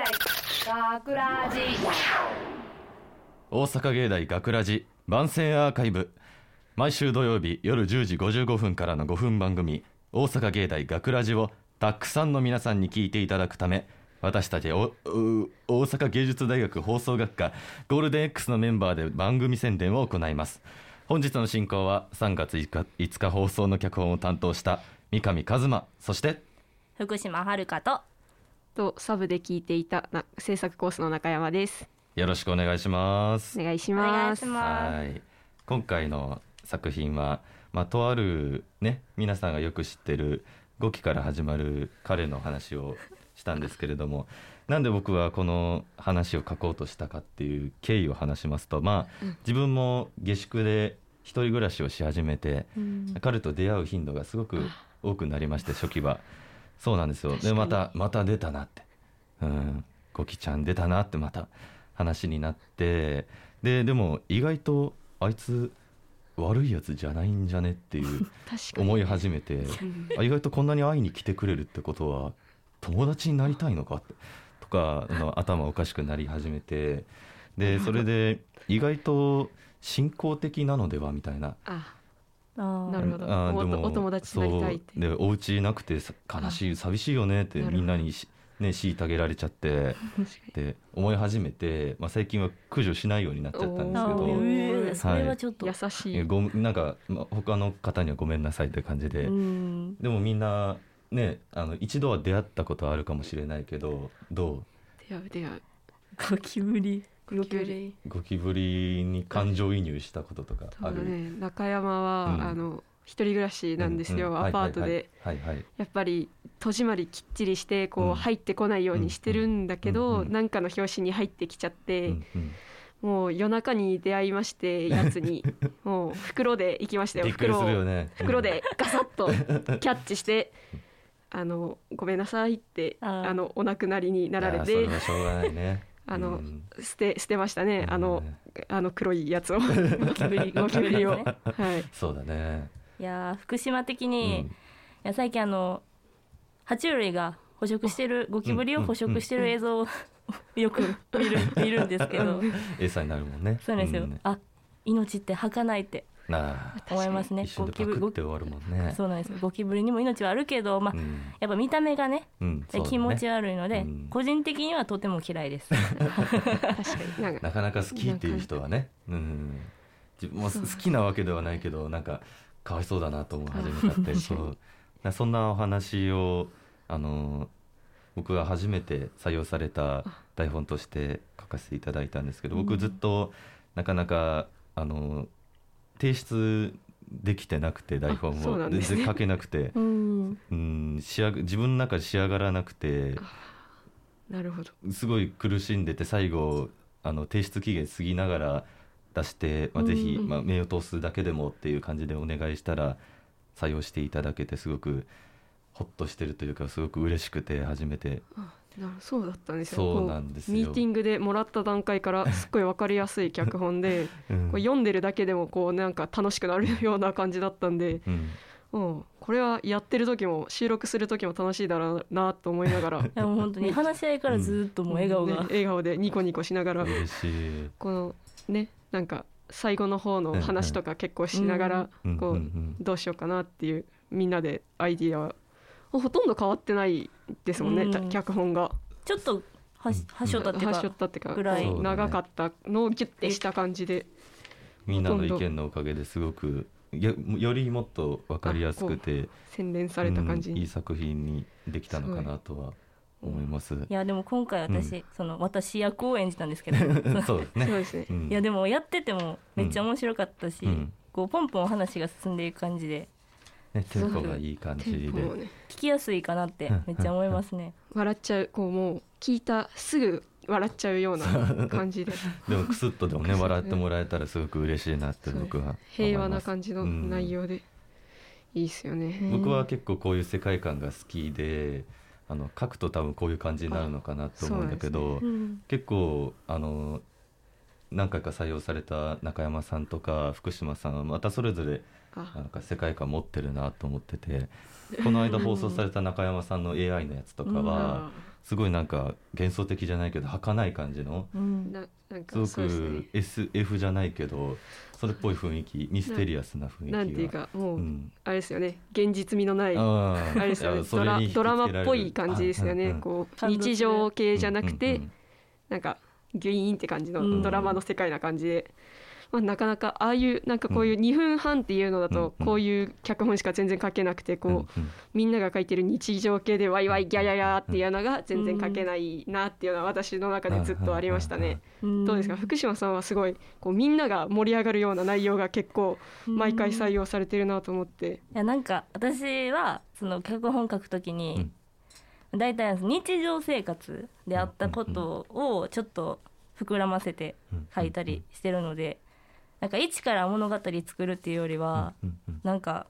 大学ラジ。大阪芸大学ラジ番宣アーカイブ。毎週土曜日夜10時55分からの5分番組「大阪芸大学ラジをたくさんの皆さんに聞いていただくため私たちおう大阪芸術大学放送学科ゴールデン X のメンバーで番組宣伝を行います。本日の進行は3月5日 ,5 日放送の脚本を担当した三上一馬そして福島遥ととサブで聞いていたな制作コースの中山です。よろしくお願いします。お願いします。いします。はい。今回の作品は、まあ、とあるね皆さんがよく知ってる5期から始まる彼の話をしたんですけれども なんで僕はこの話を書こうとしたかっていう経緯を話しますとまあ自分も下宿で一人暮らしをし始めて、彼と出会う頻度がすごく多くなりまして初期はそうなんですよ。でまたまた出たなって。うん。ゴキちゃん出たなってまた話になって。ででも意外とあいつ悪いやつじゃないんじゃねっていう。思い始めて。あ意外とこんなに会いに来てくれるってことは友達になりたいのかとかあの頭おかしくなり始めて。でそれで意外と信仰的なのではみたいななるほど。あーでもおお友達になりたいってでお家なくてさ悲しい寂しいよねってみんなにしね虐げられちゃって。で思い始めて、まあ、最近は駆除しないようになっちゃったんですけあどーえーそれはちょっと、優しい。ごなんか、まあ、他の方にはごめんなさいって感じで、うん。でもみんなねあの一度は出会ったことはあるかもしれないけどど出会う出会う。ゴ キブリゴキブリ。うゴキブリに感情移入したこととかある、ね、中山は、うん。あの一人暮らしなんですよ、ううアパートで。はいはい。やっぱり戸締まりきっちりしてこう、うん。入ってこないようにしてるんだけど、うんうんなんかの表紙に入ってきちゃって、うんうん。もう夜中に出会いまして やつに。もう袋で行きましたよびっくりするよね。袋でガサッと キャッチして「あのごめんなさい」ってあのお亡くなりになられて。はしょうがないねあのうん。捨て捨てましたね。あのあの黒いやつを。ゴキブリゴキブリをね。はい。そうだね。いやー福島的うに、いんや最近あの爬虫類が捕食してるゴキブリを捕食してる映像を よく見る見るんですけど。餌になるもんね。そうなんですよ、ん。あ命って儚いって思いますね。ゴキブって終わるもんね。そうなんです。よゴキブリにも命はあるけどまあ、うん。やっぱ見た目がねうんね。気持ち悪いので、うん。個人的にはとても嫌いです。確かに。なんかなかなか好きっていう人はね、うん、自分も好きなわけではないけどなんかかわいそうだなと思い始めちゃってそう。なそんなお話をあの僕が初めて採用された台本として書かせていただいたんですけど僕ずっとなかなかあの提出できてなくて台本あそうをなんですね。全然書けなくて、うん。うん、仕上が自分の中で仕上がらなくて。なるほど。すごい苦しんでて最後あの提出期限過ぎながら出して、まあ、ぜひ、うんまあ、目を通すだけでもっていう感じでお願いしたら採用していただけてすごくほっとしてるというかすごく嬉しくて初めてそうだったんですよ。そうなんですミーティングでもらった段階からすっごい分かりやすい脚本でうん。こう読んでるだけでもこうなんか楽しくなるような感じだったんで、うん。うん、これはやってる時も収録する時も楽しいだろうなと思いながら。いやもう本当に話し合いからずっともう笑顔が、ね笑顔でニコニコしながら。嬉しい。このねなんか最後の方の話とか結構しながらうん。こうん。うん。うどうしようかなっていうみんなでアイディアほとんど変わってないですもんね、うん。た脚本が。ちょっとはしはしょったっていうはしょかったっていうかぐらい。長かったのをギュッてした感じで。みんなの意見のおかげですごくよよりもっと分かりやすくて洗練された感じに。うんいい作品にできたのかなとは思います。いやでも今回私、その私役を演じたんですけど。そうですね。そうですね。うん。いやでもやっててもめっちゃ面白かったし、うん。こうポンポン話が進んでいく感じでね、テンポがいい感テじで。ね。聞きやすいかなってめっちゃ思いますね。笑っちゃうこうもう聞いたすぐ笑っちゃうような感じで。でもクスッとでもね笑ってもらえたらすごく嬉しいなって僕は。平和な感じのうん内容でいいっすよね。僕は結構こういう世界観が好きで、あの書くと多分こういう感じになるのかなと思うんだけど、うん。結構あの何回か採用された中山さんとか福島さんはまたそれぞれあなんか世界観持ってるなと思っててこの間放送された中山さんの AI のやつとかは、すごいなんか幻想的じゃないけど儚い感じのうん。ななんかすごく SF じゃないけどそれっぽい雰囲気ミステリアスな雰囲気が。なんていうかもう、うん。あれですよね。現実味のないあれですよいねドラマっぽい感じですよね、こう日常系じゃなくて、なんかギュイーンって感じうん。のドラマの世界な感じで、まあ、なかなかああいうなんかこういう2分半っていうのだとうんこういう脚本しか全然書けなくてこう、みんなが書いてる日常系でワイワイギャヤヤっていうのが全然書けないなっていうのは私の中でずっとありましたね。どうですか？福島さんはすごいこうみんなが盛り上がるような内容が結構毎回採用されてるなと思って。いやなんか私はその脚本書くときに、大体日常生活であったことをちょっと膨らませて書いたりしてるので、なんか一から物語作るっていうよりは、うんうんなんか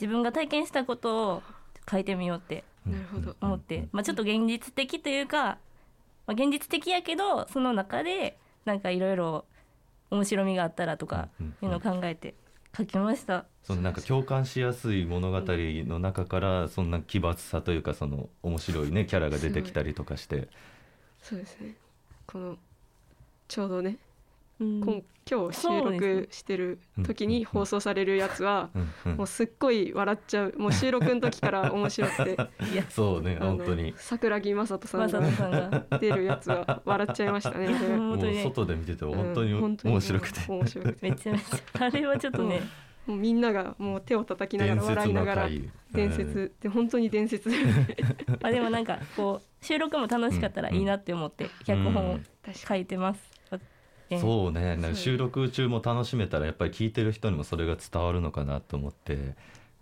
自分が体験したことを書いてみようってうんなるほど思って、まあ、ちょっと現実的というか、まあ、現実的やけどその中でなんかいろいろ面白みがあったらとかうんいうのを考えて書きました。そのなんか共感しやすい物語の中からそんな奇抜さというかその面白いねキャラが出てきたりとかして。そうですね。このちょうどね、うん今今日収録してる時に放送されるやつは、うんうん。もうすっごい笑っちゃう。もう収録の時から面白くて。いやそうね本当に。桜木雅人さんがさんが。出るやつは笑っちゃいましたね。もう本当に。外で見てて本当に面白くて。面白くて。めちゃめちゃあれはちょっとね。もうみん。ながもう手を叩きながら笑いながら回。伝説。で本当に伝説。あでもなんかこう収録も楽しかったらいいなって思って脚本を書いてます。うそうね。収録中も楽しめたらやっぱり聞いてる人にもそれが伝わるのかなと思って、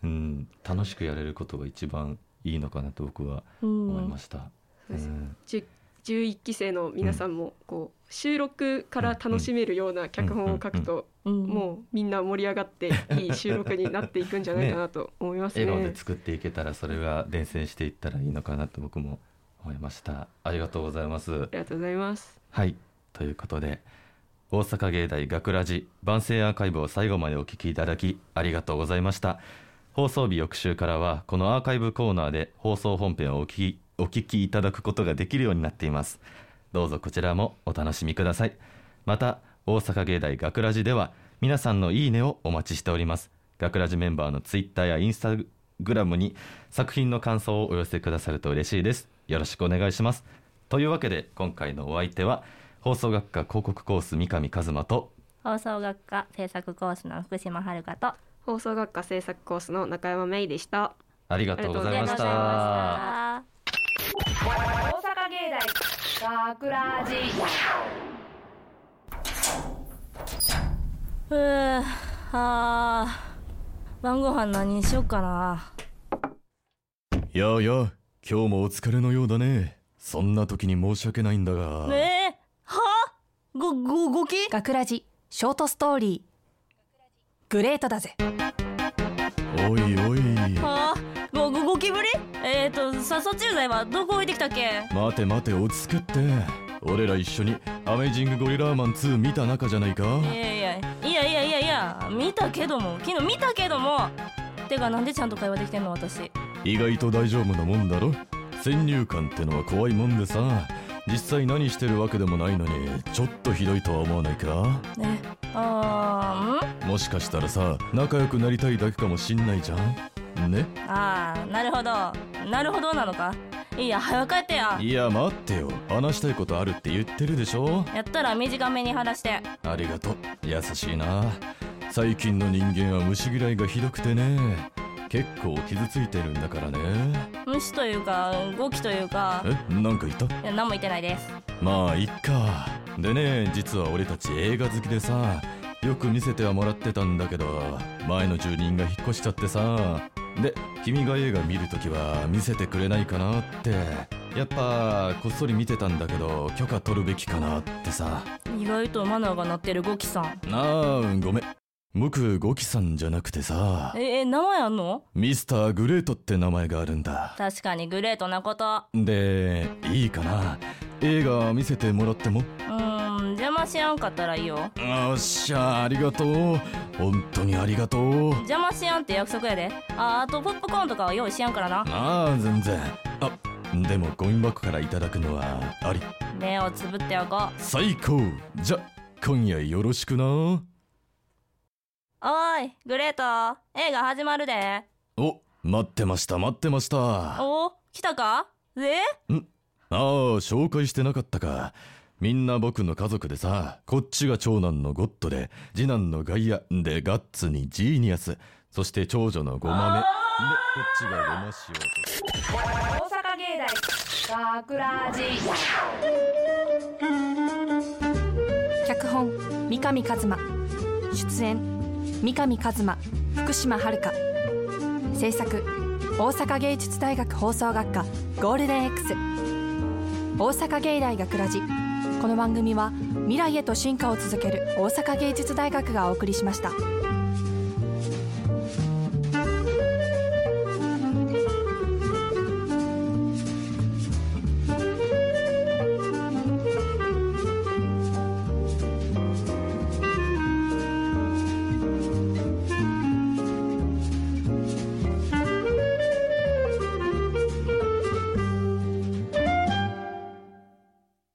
うん、楽しくやれることが一番いいのかなと僕はん思いました。そうん。10 11期生の皆さんもこう収録から楽しめるような脚本を書くとうん。もうみんな盛り上がっていい収録になっていくんじゃないかなと思いますね。笑顔で作っていけたらそれが伝染していったらいいのかなと僕も思いました。ありがとうございます。ありがとうございます。はい。ということで大阪芸大学ラジ番宣アーカイブを最後までお聞きいただきありがとうございました。放送日翌週からはこのアーカイブコーナーで放送本編をお聞きお聞きいただくことができるようになっています。どうぞこちらもお楽しみください。また大阪芸大学ラジでは皆さんのいいねをお待ちしております。学ラジメンバーのツイッターやインスタグラムに作品の感想をお寄せくださると嬉しいです。よろしくお願いします。というわけで今回のお相手は放送学科広告コース三上和馬と放送学科制作コースの福島遥と放送学科制作コースの中山芽衣でした。ありがとうございました。大阪芸大学ラジうーあ。ー晩ご飯何にしよっかな。やあやあ今日もお疲れのようだね。そんな時に申し訳ないんだが。えごごごき学ラジショートストーリー。グレートだぜ。おいおい。はごごゴキブリえっ、ー、とさ殺虫剤はどこ置いてきたっけ？待て待て落ち着けって。俺ら一緒にアメイジングゴリラーマン2見た仲じゃないか？いやいやいやいやいやいやいや見たけども。昨日見たけども。てかなんでちゃんと会話できてんの私？意外と大丈夫なもんだろ？先入観ってのは怖いもんでさ実際何してるわけでもないのにちょっとひどいとは思わないか？ね。あーん？もしかしたらさ仲良くなりたいだけかもしんないじゃん？ね？あーなるほど。なるほどなのか？いいや早く帰ってや。いや待ってよ。話したいことあるって言ってるでしょ？やったら短めに話して。ありがとう。優しいな。最近の人間は虫嫌いがひどくてね結構傷ついてるんだからね。虫というかゴキというか。え？なんか言った？いや何も言ってないです。まあいっか。でね実は俺たち映画好きでさよく見せてはもらってたんだけど前の住人が引っ越しちゃってさ。で君が映画見るときは見せてくれないかなって。やっぱこっそり見てたんだけど許可取るべきかなってさ。意外とマナーが鳴ってるゴキさん。あーごめん僕ゴキさんじゃなくてさ。ええ名前あんの？ミスターグレートって名前があるんだ。確かにグレートなこと。でいいかな？映画見せてもらっても？うーん邪魔しやんかったらいいよ。よっしゃありがとう。本当にありがとう。邪魔しやんって約束やで。ああとポップコーンとかは用意しやんからな。ああ全然。あでもゴミ箱からいただくのはあり。目をつぶっておこう。最高。じゃ今夜よろしくなおいグレート。映画始まるで。お待ってました待ってました。お来たか？え？ああ紹介してなかったか。みんな僕の家族でさこっちが長男のゴッドで次男のガイアでガッツにジーニアス。そして長女のゴマメ。でこっちがゴマシオと。大阪芸大学ラジ脚本三上一馬出演三上一馬福島遥制作大阪芸術大学放送学科ゴールデン X 大阪芸大学ラジこの番組は未来へと進化を続ける大阪芸術大学がお送りしました。